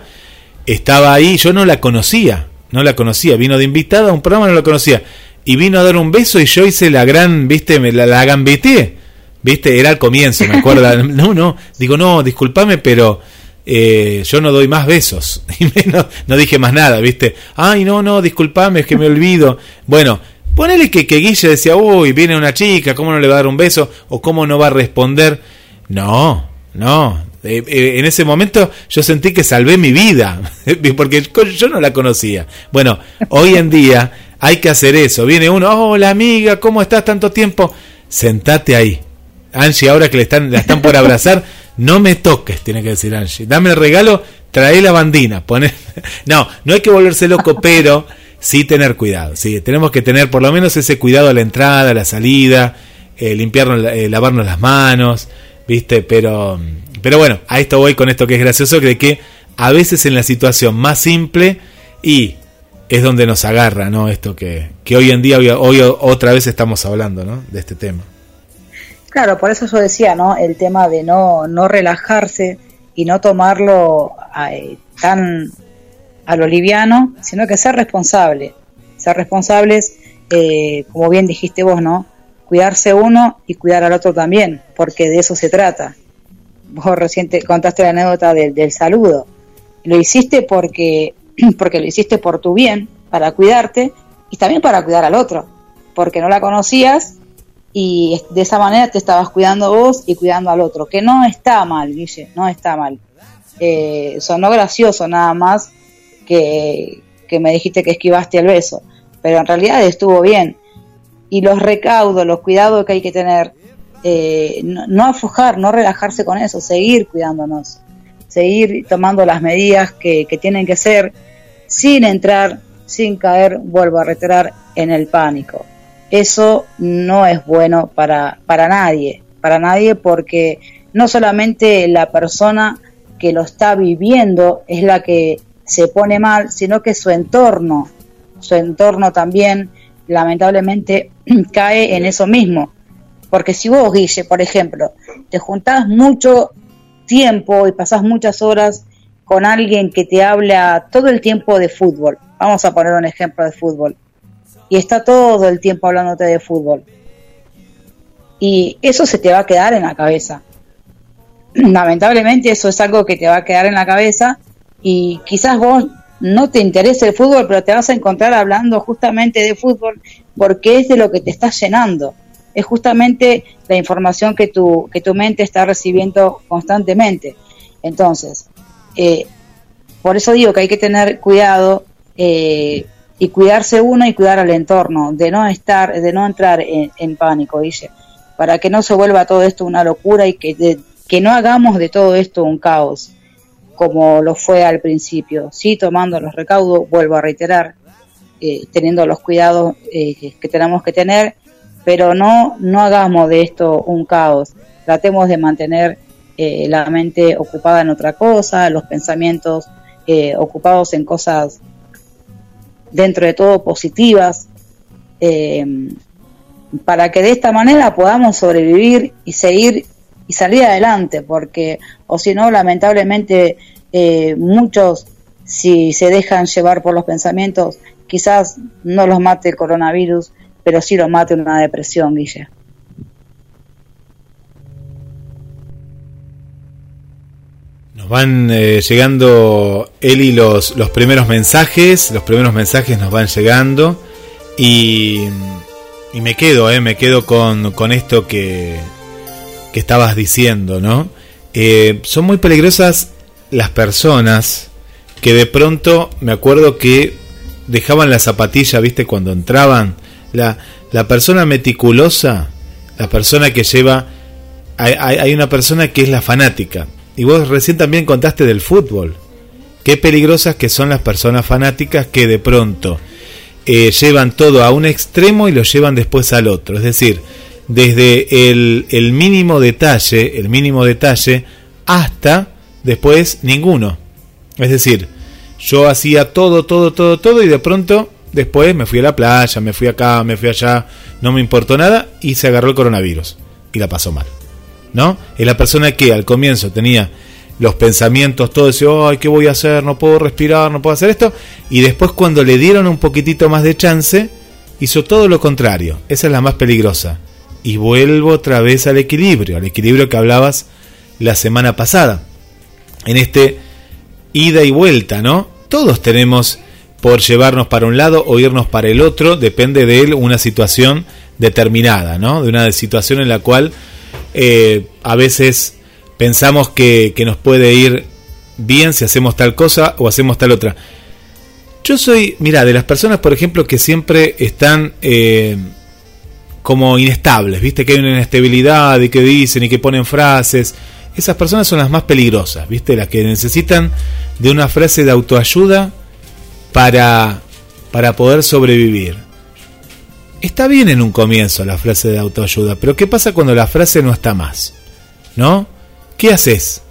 estaba ahí, yo no la conocía, no la conocía, vino de invitada a un programa, no la conocía. Y vino a dar un beso y yo hice la gran, viste, me la, la ¿Viste? Era al comienzo, me acuerdo. No, no, digo, no, discúlpame, pero eh, yo no doy más besos. Y no, dije más nada, ¿viste? Ay, no, no, discúlpame, es que me olvido. Bueno, ponele que, que Guille decía, uy, viene una chica, ¿cómo no le va a dar un beso? ¿O cómo no va a responder? No, no. Eh, eh, en ese momento yo sentí que salvé mi vida, porque yo no la conocía. Bueno, hoy en día hay que hacer eso. Viene uno, hola amiga, ¿cómo estás tanto tiempo? Sentate ahí. Angie, ahora que le están, la están por abrazar, no me toques, tiene que decir Angie. Dame el regalo, trae la bandina. Pone... No, no hay que volverse loco, pero sí tener cuidado. Sí, tenemos que tener por lo menos ese cuidado a la entrada, a la salida, eh, limpiarnos, eh, lavarnos las manos, ¿viste? Pero, pero bueno, a esto voy con esto que es gracioso, de que a veces en la situación más simple y es donde nos agarra, ¿no? Esto que, que hoy en día, hoy, otra vez estamos hablando, ¿no? De este tema. Claro, por eso yo decía, ¿no? El tema de no, no relajarse y no tomarlo eh, tan a lo liviano, sino que ser responsable. Ser responsables, eh, como bien dijiste vos, ¿no? Cuidarse uno y cuidar al otro también, porque de eso se trata. Vos recién contaste la anécdota del, saludo. Lo hiciste porque, porque lo hiciste por tu bien, para cuidarte y también para cuidar al otro, porque no la conocías y de esa manera te estabas cuidando vos y cuidando al otro, que no está mal, Guille, no está mal. Eh, sonó gracioso nada más que, me dijiste que esquivaste el beso, pero en realidad estuvo bien. Y los recaudos, los cuidados que hay que tener, eh, no, aflojar, no relajarse con eso, seguir cuidándonos, seguir tomando las medidas que, tienen que ser sin entrar, sin caer, vuelvo a reiterar, en el pánico. Eso no es bueno para, para nadie, para nadie porque no solamente la persona que lo está viviendo es la que se pone mal, sino que su entorno, su entorno también lamentablemente cae en eso mismo. Porque si vos, Guille, por ejemplo, te juntás mucho tiempo y pasás muchas horas con alguien que te habla todo el tiempo de fútbol, vamos a poner un ejemplo de fútbol, y está todo el tiempo hablándote de fútbol, y eso se te va a quedar en la cabeza. Lamentablemente eso es algo que te va a quedar en la cabeza y quizás vos no te interese el fútbol, pero te vas a encontrar hablando justamente de fútbol porque es de lo que te está llenando. Es justamente la información que tu, que tu mente está recibiendo constantemente. Entonces, eh, por eso digo que hay que tener cuidado eh, y cuidarse uno y cuidar al entorno, de no estar, de no entrar en, pánico, dice, para que no se vuelva todo esto una locura y que, que no hagamos de todo esto un caos como lo fue al principio. Sí, tomando los recaudos, vuelvo a reiterar, eh, teniendo los cuidados que tenemos que tener, pero no, no hagamos de esto un caos. Tratemos de mantener eh, la mente ocupada en otra cosa, los pensamientos ocupados en cosas dentro de todo positivas, para que de esta manera podamos sobrevivir y seguir y salir adelante, porque o si no, lamentablemente eh, muchos, si se dejan llevar por los pensamientos, quizás no los mate el coronavirus, pero sí los mate una depresión, Guille. Van eh, llegando, Eli, los, los primeros mensajes, los primeros mensajes nos van llegando y, y me quedo, eh, me quedo con, con esto que, que estabas diciendo, ¿no? Eh, son muy peligrosas las personas que de pronto me acuerdo que dejaban la zapatilla, ¿viste? Cuando entraban. La, la persona meticulosa, la persona que lleva... Hay, hay, una persona que es la fanática. Y vos recién también contaste del fútbol. Qué peligrosas que son las personas fanáticas que de pronto eh, llevan todo a un extremo y lo llevan después al otro. Es decir, desde el, el mínimo detalle, el mínimo detalle, hasta después ninguno. Es decir, yo hacía todo, todo, todo, todo y de pronto después me fui a la playa, me fui acá, me fui allá, no me importó nada y se agarró el coronavirus y la pasó mal. ¿No? Es la persona que al comienzo tenía los pensamientos, todo ese, ay, ¿qué voy a hacer? No puedo respirar, no puedo hacer esto. Y después cuando le dieron un poquitito más de chance, hizo todo lo contrario. Esa es la más peligrosa y vuelvo otra vez al equilibrio, al equilibrio que hablabas la semana pasada. En este ida y vuelta, ¿no? Todos tenemos por llevarnos para un lado o irnos para el otro, depende de él una situación determinada, ¿no? De una situación en la cual eh, a veces pensamos que, que nos puede ir bien si hacemos tal cosa o hacemos tal otra. Yo soy, mira, de las personas, por ejemplo, que siempre están eh, como inestables, viste que hay una inestabilidad y que dicen y que ponen frases. Esas personas son las más peligrosas, viste, las que necesitan de una frase de autoayuda para, para poder sobrevivir. Está bien en un comienzo la frase de autoayuda, pero ¿qué pasa cuando la frase no está más? ¿No? ¿Qué haces?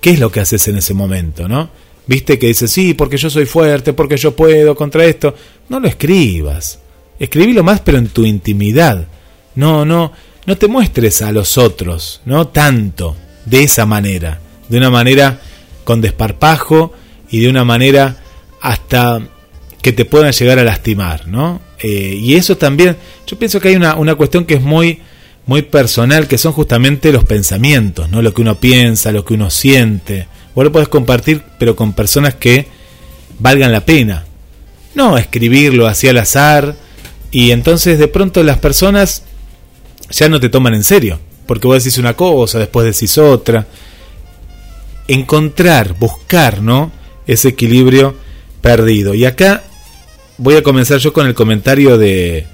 ¿Qué es lo que haces en ese momento, no? Viste que dices, sí, porque yo soy fuerte, porque yo puedo contra esto. No lo escribas. Escribilo más, pero en tu intimidad. No, no, no te muestres a los otros, no tanto, de esa manera. De una manera con desparpajo y de una manera hasta que te puedan llegar a lastimar, ¿no? Eh, y eso también, yo pienso que hay una, una cuestión que es muy, muy personal, que son justamente los pensamientos, ¿no? Lo que uno piensa, lo que uno siente. Vos lo podés compartir, pero con personas que valgan la pena. No escribirlo así al azar y entonces de pronto las personas ya no te toman en serio, porque vos decís una cosa, después decís otra. Encontrar, buscar, ¿no? Ese equilibrio perdido. Y acá voy a comenzar yo con el comentario de,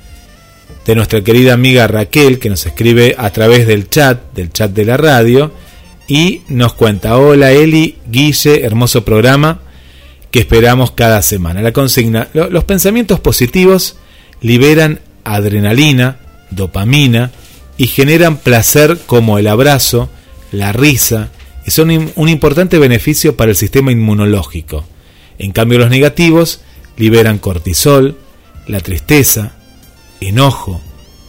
de nuestra querida amiga Raquel, que nos escribe a través del chat, del chat de la radio, y nos cuenta, hola Eli, Guille, hermoso programa que esperamos cada semana. La consigna, los pensamientos positivos liberan adrenalina, dopamina y generan placer como el abrazo, la risa, y son un importante beneficio para el sistema inmunológico. En cambio los negativos liberan cortisol, la tristeza, enojo,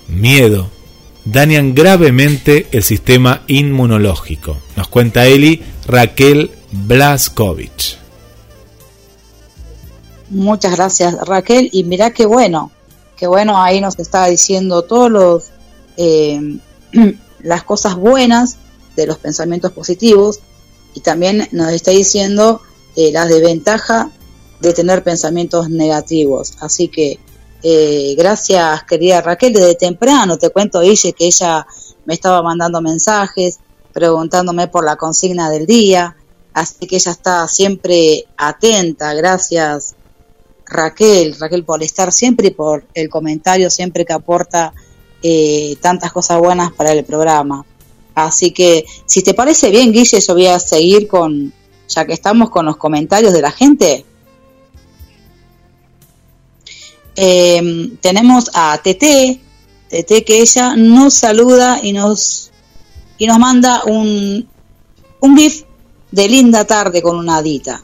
miedo, dañan gravemente el sistema inmunológico. Nos cuenta Eli Raquel Blaskovich. Muchas gracias Raquel y mira qué bueno, qué bueno ahí nos está diciendo todos los eh, las cosas buenas de los pensamientos positivos y también nos está diciendo eh, las desventajas de tener pensamientos negativos. Así que eh, gracias, querida Raquel, desde temprano te cuento, Guille, que ella me estaba mandando mensajes preguntándome por la consigna del día, así que ella está siempre atenta. Gracias, Raquel, Raquel, por estar siempre y por el comentario siempre que aporta eh, tantas cosas buenas para el programa. Así que, si te parece bien, Guille, yo voy a seguir con, ya que estamos con los comentarios de la gente. Em, tenemos a TT, TT que ella nos saluda y nos, y nos manda un, un GIF de linda tarde con una adita.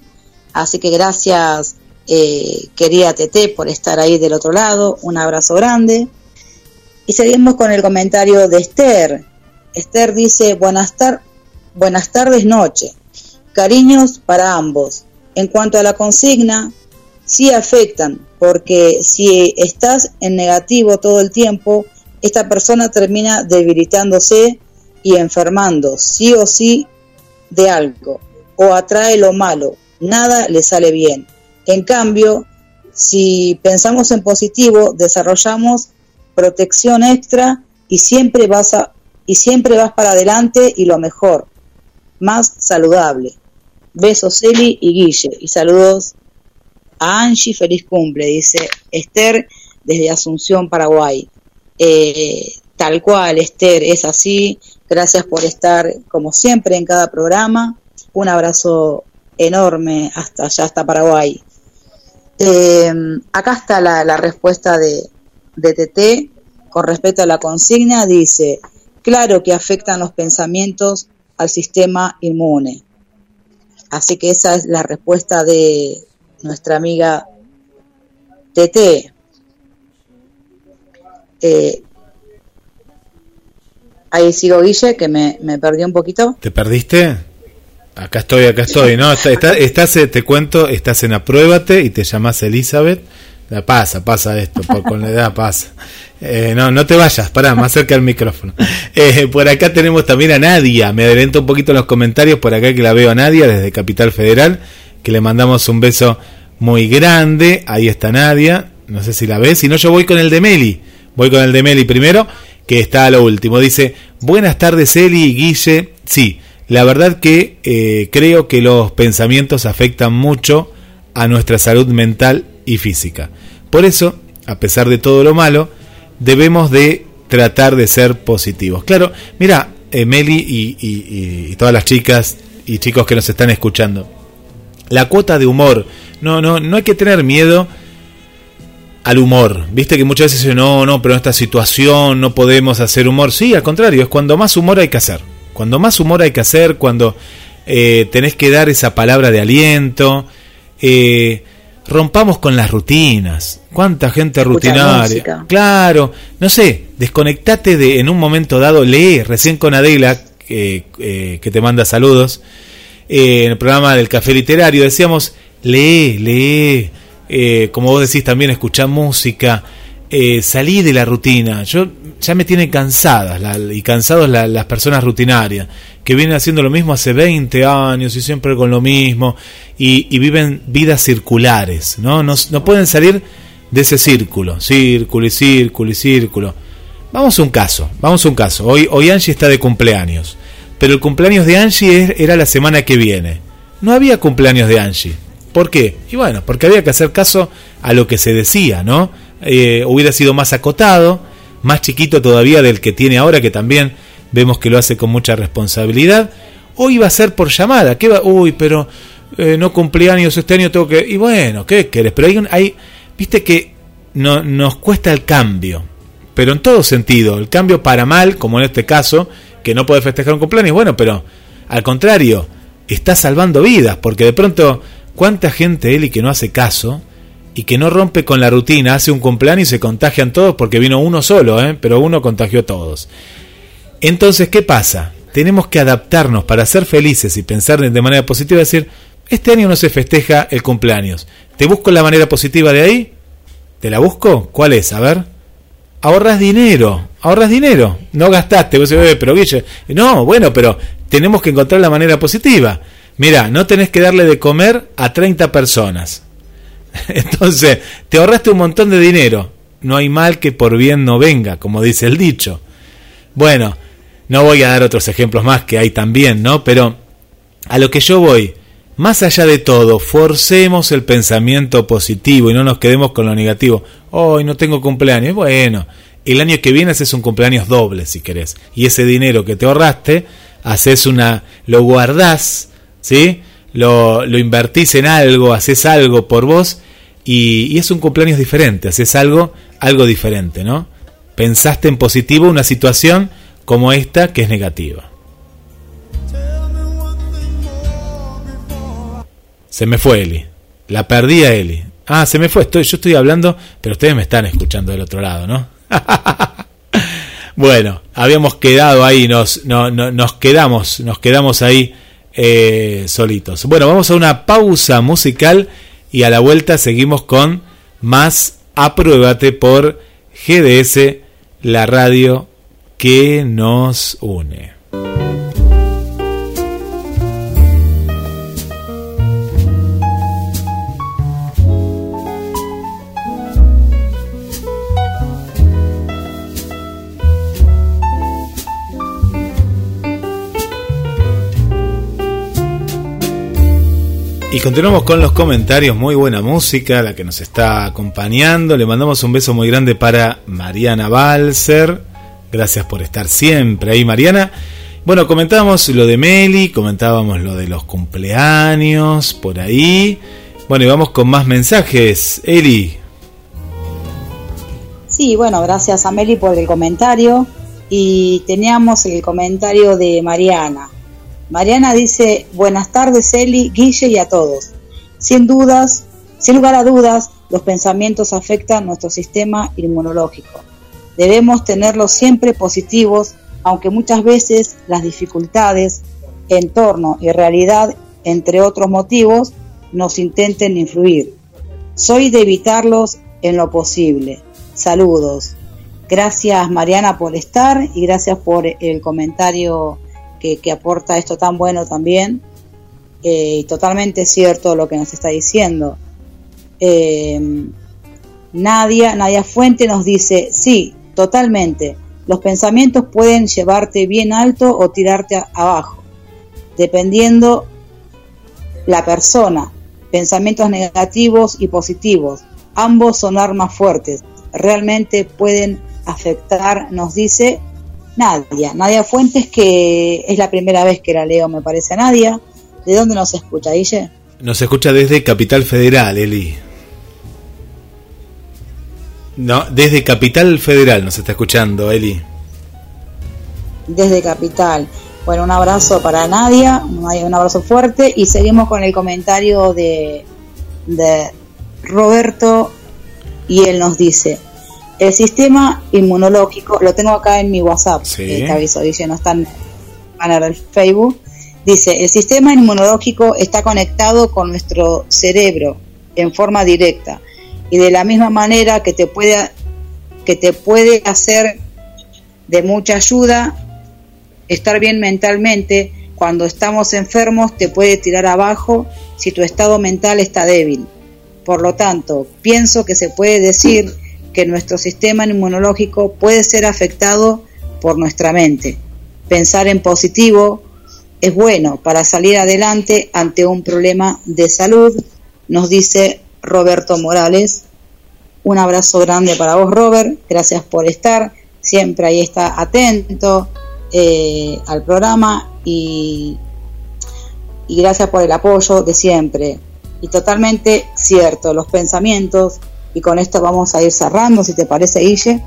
Así que gracias, eh, querida TT, por estar ahí del otro lado. Un abrazo grande. Y seguimos con el comentario de Esther. Esther dice, buenas, buenas tardes, noche. Cariños para ambos. En cuanto a la consigna, sí afectan, porque si estás en negativo todo el tiempo, esta persona termina debilitándose y enfermando, sí o sí, de algo, o atrae lo malo, nada le sale bien. En cambio, si pensamos en positivo, desarrollamos protección extra y siempre vas a, y siempre vas para adelante y lo mejor, más saludable. Besos Eli y Guille y saludos a Angie, feliz cumple, dice Esther desde Asunción, Paraguay. Eh, tal cual, Esther, es así. Gracias por estar, como siempre, en cada programa. Un abrazo enorme hasta allá, hasta Paraguay. Eh, acá está la, respuesta de, de TT con respecto a la consigna. Dice, claro que afectan los pensamientos al sistema inmune. Así que esa es la respuesta de, nuestra amiga Tete. Eh, ahí sigo Guille, que me, me perdí un poquito. ¿Te perdiste? Acá estoy, acá estoy. No, estás, eh, te cuento, estás en Apruébate y te llamas Elizabeth. La pasa, pasa esto, con la edad pasa. Eh, no, no te vayas, pará, más cerca del micrófono. por acá tenemos también a Nadia. Me adelanto un poquito en los comentarios, por acá que la veo a Nadia desde Capital Federal que le mandamos un beso muy grande. Ahí está Nadia, no sé si la ves. Si no, yo voy con el de Meli. Voy con el de Meli primero, que está a lo último. Dice, buenas tardes Eli y Guille. Sí, la verdad que eh, creo que los pensamientos afectan mucho a nuestra salud mental y física. Por eso, a pesar de todo lo malo, debemos de tratar de ser positivos. Claro, mira, eh, Meli y, todas las chicas y chicos que nos están escuchando, la cuota de humor, no, no, no hay que tener miedo al humor. Viste que muchas veces dicen, no, no, pero en esta situación no podemos hacer humor. Sí, al contrario, es cuando más humor hay que hacer. Cuando más humor hay que hacer, cuando eh, tenés que dar esa palabra de aliento, eh, rompamos con las rutinas. ¿Cuánta gente rutinaria? Claro, no sé, desconectate de en un momento dado, lee, recién con Adela, eh, que te manda saludos, en el programa del Café Literario, decíamos, lee, lee, como vos decís también, escuchá música, eh, salí de la rutina. Yo ya me tienen cansadas y cansados las personas rutinarias que vienen haciendo lo mismo hace 20 años y siempre con lo mismo y, viven vidas circulares, ¿no? ¿no? pueden salir de ese círculo, círculo y círculo y círculo. Vamos a un caso, vamos a un caso. Hoy, hoy Angie está de cumpleaños, pero el cumpleaños de Angie era la semana que viene. No había cumpleaños de Angie. ¿Por qué? Y bueno, porque había que hacer caso a lo que se decía, ¿no? Eh, hubiera sido más acotado, más chiquito todavía del que tiene ahora, que también vemos que lo hace con mucha responsabilidad. Hoy va a ser por llamada. ¿Qué va? Uy, pero eh, no cumpleaños este año, tengo que... Y bueno, ¿qué querés? Pero hay, hay viste que no, nos cuesta el cambio, pero en todo sentido. El cambio para mal, como en este caso, que no puede festejar un cumpleaños, bueno, pero al contrario, está salvando vidas, porque de pronto, ¿cuánta gente, Eli, que no hace caso? y que no rompe con la rutina, hace un cumpleaños y se contagian todos porque vino uno solo, ¿eh? pero uno contagió a todos. Entonces, ¿qué pasa? Tenemos que adaptarnos para ser felices y pensar de manera positiva, decir, este año no se festeja el cumpleaños. ¿Te busco la manera positiva de ahí? ¿Te la busco? ¿Cuál es? A ver. Ahorras dinero, ahorras dinero, no gastaste, vos pero Guille, no, bueno, pero tenemos que encontrar la manera positiva. Mira, no tenés que darle de comer a 30 personas Entonces, te ahorraste un montón de dinero. No hay mal que por bien no venga, como dice el dicho. Bueno, no voy a dar otros ejemplos más que hay también, ¿no? Pero a lo que yo voy, más allá de todo, forcemos el pensamiento positivo y no nos quedemos con lo negativo. Hoy no tengo cumpleaños. Bueno, el año que viene haces un cumpleaños doble si querés. Y ese dinero que te ahorraste, haces una, lo guardás, ¿sí? lo, lo invertís en algo, haces algo por vos y, es un cumpleaños diferente, haces algo, algo diferente, ¿no? Pensaste en positivo una situación como esta que es negativa. Se me fue Eli. La perdí a Eli. Ah, se me fue. Estoy, yo estoy hablando, pero ustedes me están escuchando del otro lado, ¿no? bueno, habíamos quedado ahí, nos, no, nos quedamos, nos quedamos ahí eh, solitos. Bueno, vamos a una pausa musical y a la vuelta seguimos con más Apruébate por GDS, la radio que nos une. Y continuamos con los comentarios, muy buena música, la que nos está acompañando. Le mandamos un beso muy grande para Mariana Balser. Gracias por estar siempre ahí, Mariana. Bueno, comentábamos lo de Meli, comentábamos lo de los cumpleaños, por ahí. Bueno, y vamos con más mensajes. Eli. Sí, bueno, gracias a Meli por el comentario. Y teníamos el comentario de Mariana. Mariana dice, buenas tardes Eli, Guille y a todos. Sin dudas, sin lugar a dudas, los pensamientos afectan nuestro sistema inmunológico. Debemos tenerlos siempre positivos, aunque muchas veces las dificultades, entorno y realidad, entre otros motivos, nos intenten influir. Soy de evitarlos en lo posible. Saludos. Gracias Mariana por estar y gracias por el comentario que, aporta esto tan bueno también. Eh, y totalmente cierto lo que nos está diciendo. Eh, Nadia, Nadia Fuente nos dice, sí, totalmente. Los pensamientos pueden llevarte bien alto o tirarte abajo. dependiendo la persona, pensamientos negativos y positivos. Ambos son armas fuertes, realmente pueden afectar, nos dice Nadia. Nadia Fuentes, que es la primera vez que la leo, me parece, Nadia. ¿De dónde nos escucha, Guille? Nos escucha desde Capital Federal, Eli. No, desde Capital Federal nos está escuchando, Eli. Desde Capital. Bueno, un abrazo para Nadia, un abrazo fuerte y seguimos con el comentario de, de Roberto y él nos dice, el sistema inmunológico, lo tengo acá en mi WhatsApp, sí. te aviso, dice, no está en el Facebook, dice, el sistema inmunológico está conectado con nuestro cerebro en forma directa y de la misma manera que te puede, que te puede hacer de mucha ayuda estar bien mentalmente, cuando estamos enfermos te puede tirar abajo si tu estado mental está débil. Por lo tanto, pienso que se puede decir que nuestro sistema inmunológico puede ser afectado por nuestra mente. Pensar en positivo es bueno para salir adelante ante un problema de salud, nos dice Roberto Morales. Un abrazo grande para vos, Robert. Gracias por estar. Siempre ahí está atento eh, al programa y, y gracias por el apoyo de siempre. Y totalmente cierto, los pensamientos, y con esto vamos a ir cerrando, si te parece, Guille.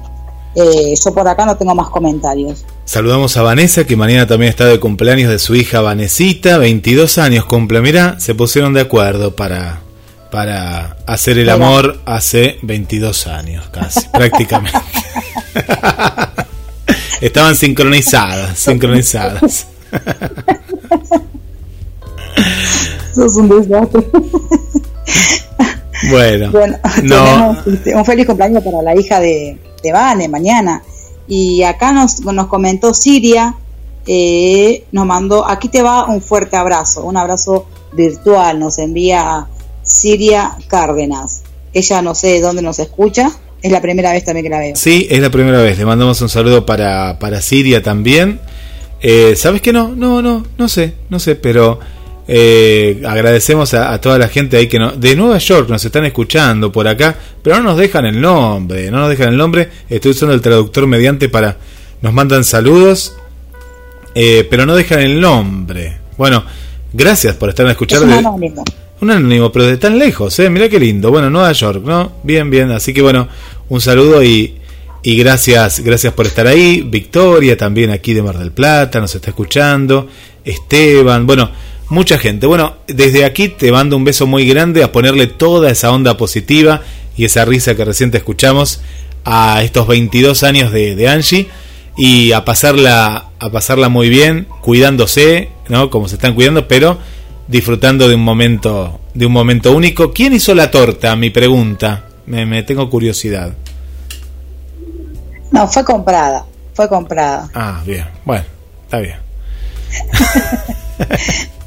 Eh, yo por acá no tengo más comentarios. Saludamos a Vanessa, que mañana también está de cumpleaños de su hija Vanesita, 22 años cumple. Mirá, se pusieron de acuerdo para, para hacer el amor hace 22 años, casi, prácticamente. Estaban sincronizadas, sincronizadas. Sos un desastre. Bueno, no. Este, un feliz cumpleaños para la hija de, de Vane mañana. Y acá nos, nos comentó Siria, eh, nos mandó, aquí te va un fuerte abrazo, un abrazo virtual, nos envía Siria Cárdenas. Ella no sé de dónde nos escucha, es la primera vez también que la veo. Sí, es la primera vez, le mandamos un saludo para, para Siria también. Eh, ¿Sabes qué no? No, no, no sé, no sé, pero eh, agradecemos a, toda la gente ahí que no, de Nueva York nos están escuchando por acá, pero no nos dejan el nombre, no nos dejan el nombre. Estoy usando el traductor mediante para nos mandan saludos, eh, pero no dejan el nombre. Bueno, gracias por estar escuchando. Un anónimo. Un anónimo, pero de tan lejos, ¿eh? Mira qué lindo. Bueno, Nueva York, ¿no? Bien, bien. Así que bueno, un saludo y, y gracias, gracias por estar ahí. Victoria también aquí de Mar del Plata nos está escuchando. Esteban, bueno mucha gente. Bueno, desde aquí te mando un beso muy grande a ponerle toda esa onda positiva y esa risa que recién te escuchamos a estos 22 años de, de, Angie y a pasarla a pasarla muy bien, cuidándose, ¿no? Como se están cuidando, pero disfrutando de un momento de un momento único. ¿Quién hizo la torta? Mi pregunta. Me, me tengo curiosidad. No, fue comprada. Fue comprada. Ah, bien. Bueno, está bien.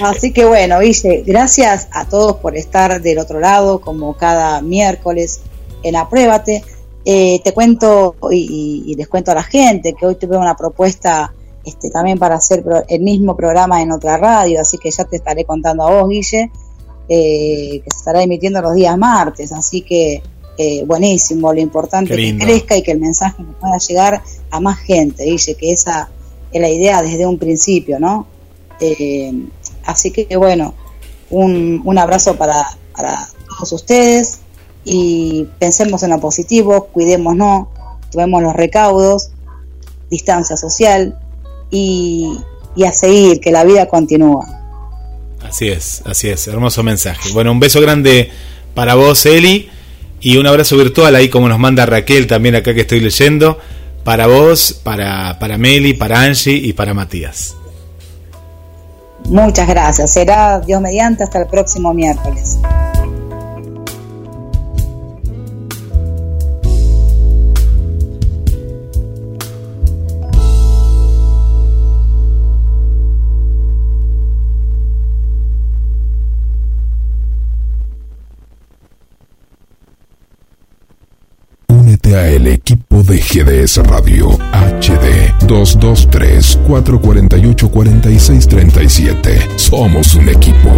Así que bueno, Guille, gracias a todos por estar del otro lado, como cada miércoles en Apruébate. Eh, te cuento y, les cuento a la gente que hoy tuve una propuesta este, también para hacer el mismo programa en otra radio, así que ya te estaré contando a vos, Guille, eh, que se estará emitiendo los días martes, así que eh, buenísimo, lo importante es que crezca y que el mensaje pueda llegar a más gente, Guille, que esa es la idea desde un principio, ¿no? Eh, Así que bueno, un, un abrazo para, para todos ustedes y pensemos en lo positivo, cuidémonos, tomemos los recaudos, distancia social y, y a seguir, que la vida continúa. Así es, así es, hermoso mensaje. Bueno, un beso grande para vos, Eli, y un abrazo virtual ahí como nos manda Raquel también acá que estoy leyendo, para vos, para, para Meli, para Angie y para Matías. Muchas gracias. Será Dios mediante hasta el próximo miércoles. Únete a de GDS Radio HD 223-448-4637. Somos un equipo.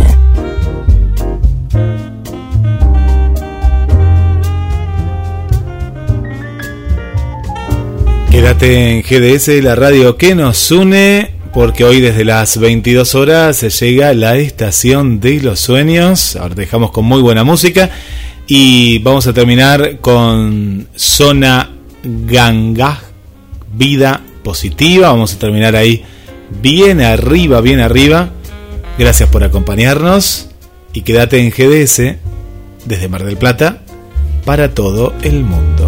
Quédate en GDS, la radio que nos une, porque hoy desde las 22 horas se llega la estación de los sueños. Ahora dejamos con muy buena música y vamos a terminar con Zona Ganga, Vida Positiva. Vamos a terminar ahí bien arriba, bien arriba. Gracias por acompañarnos y quédate en GDS desde Mar del Plata para todo el mundo.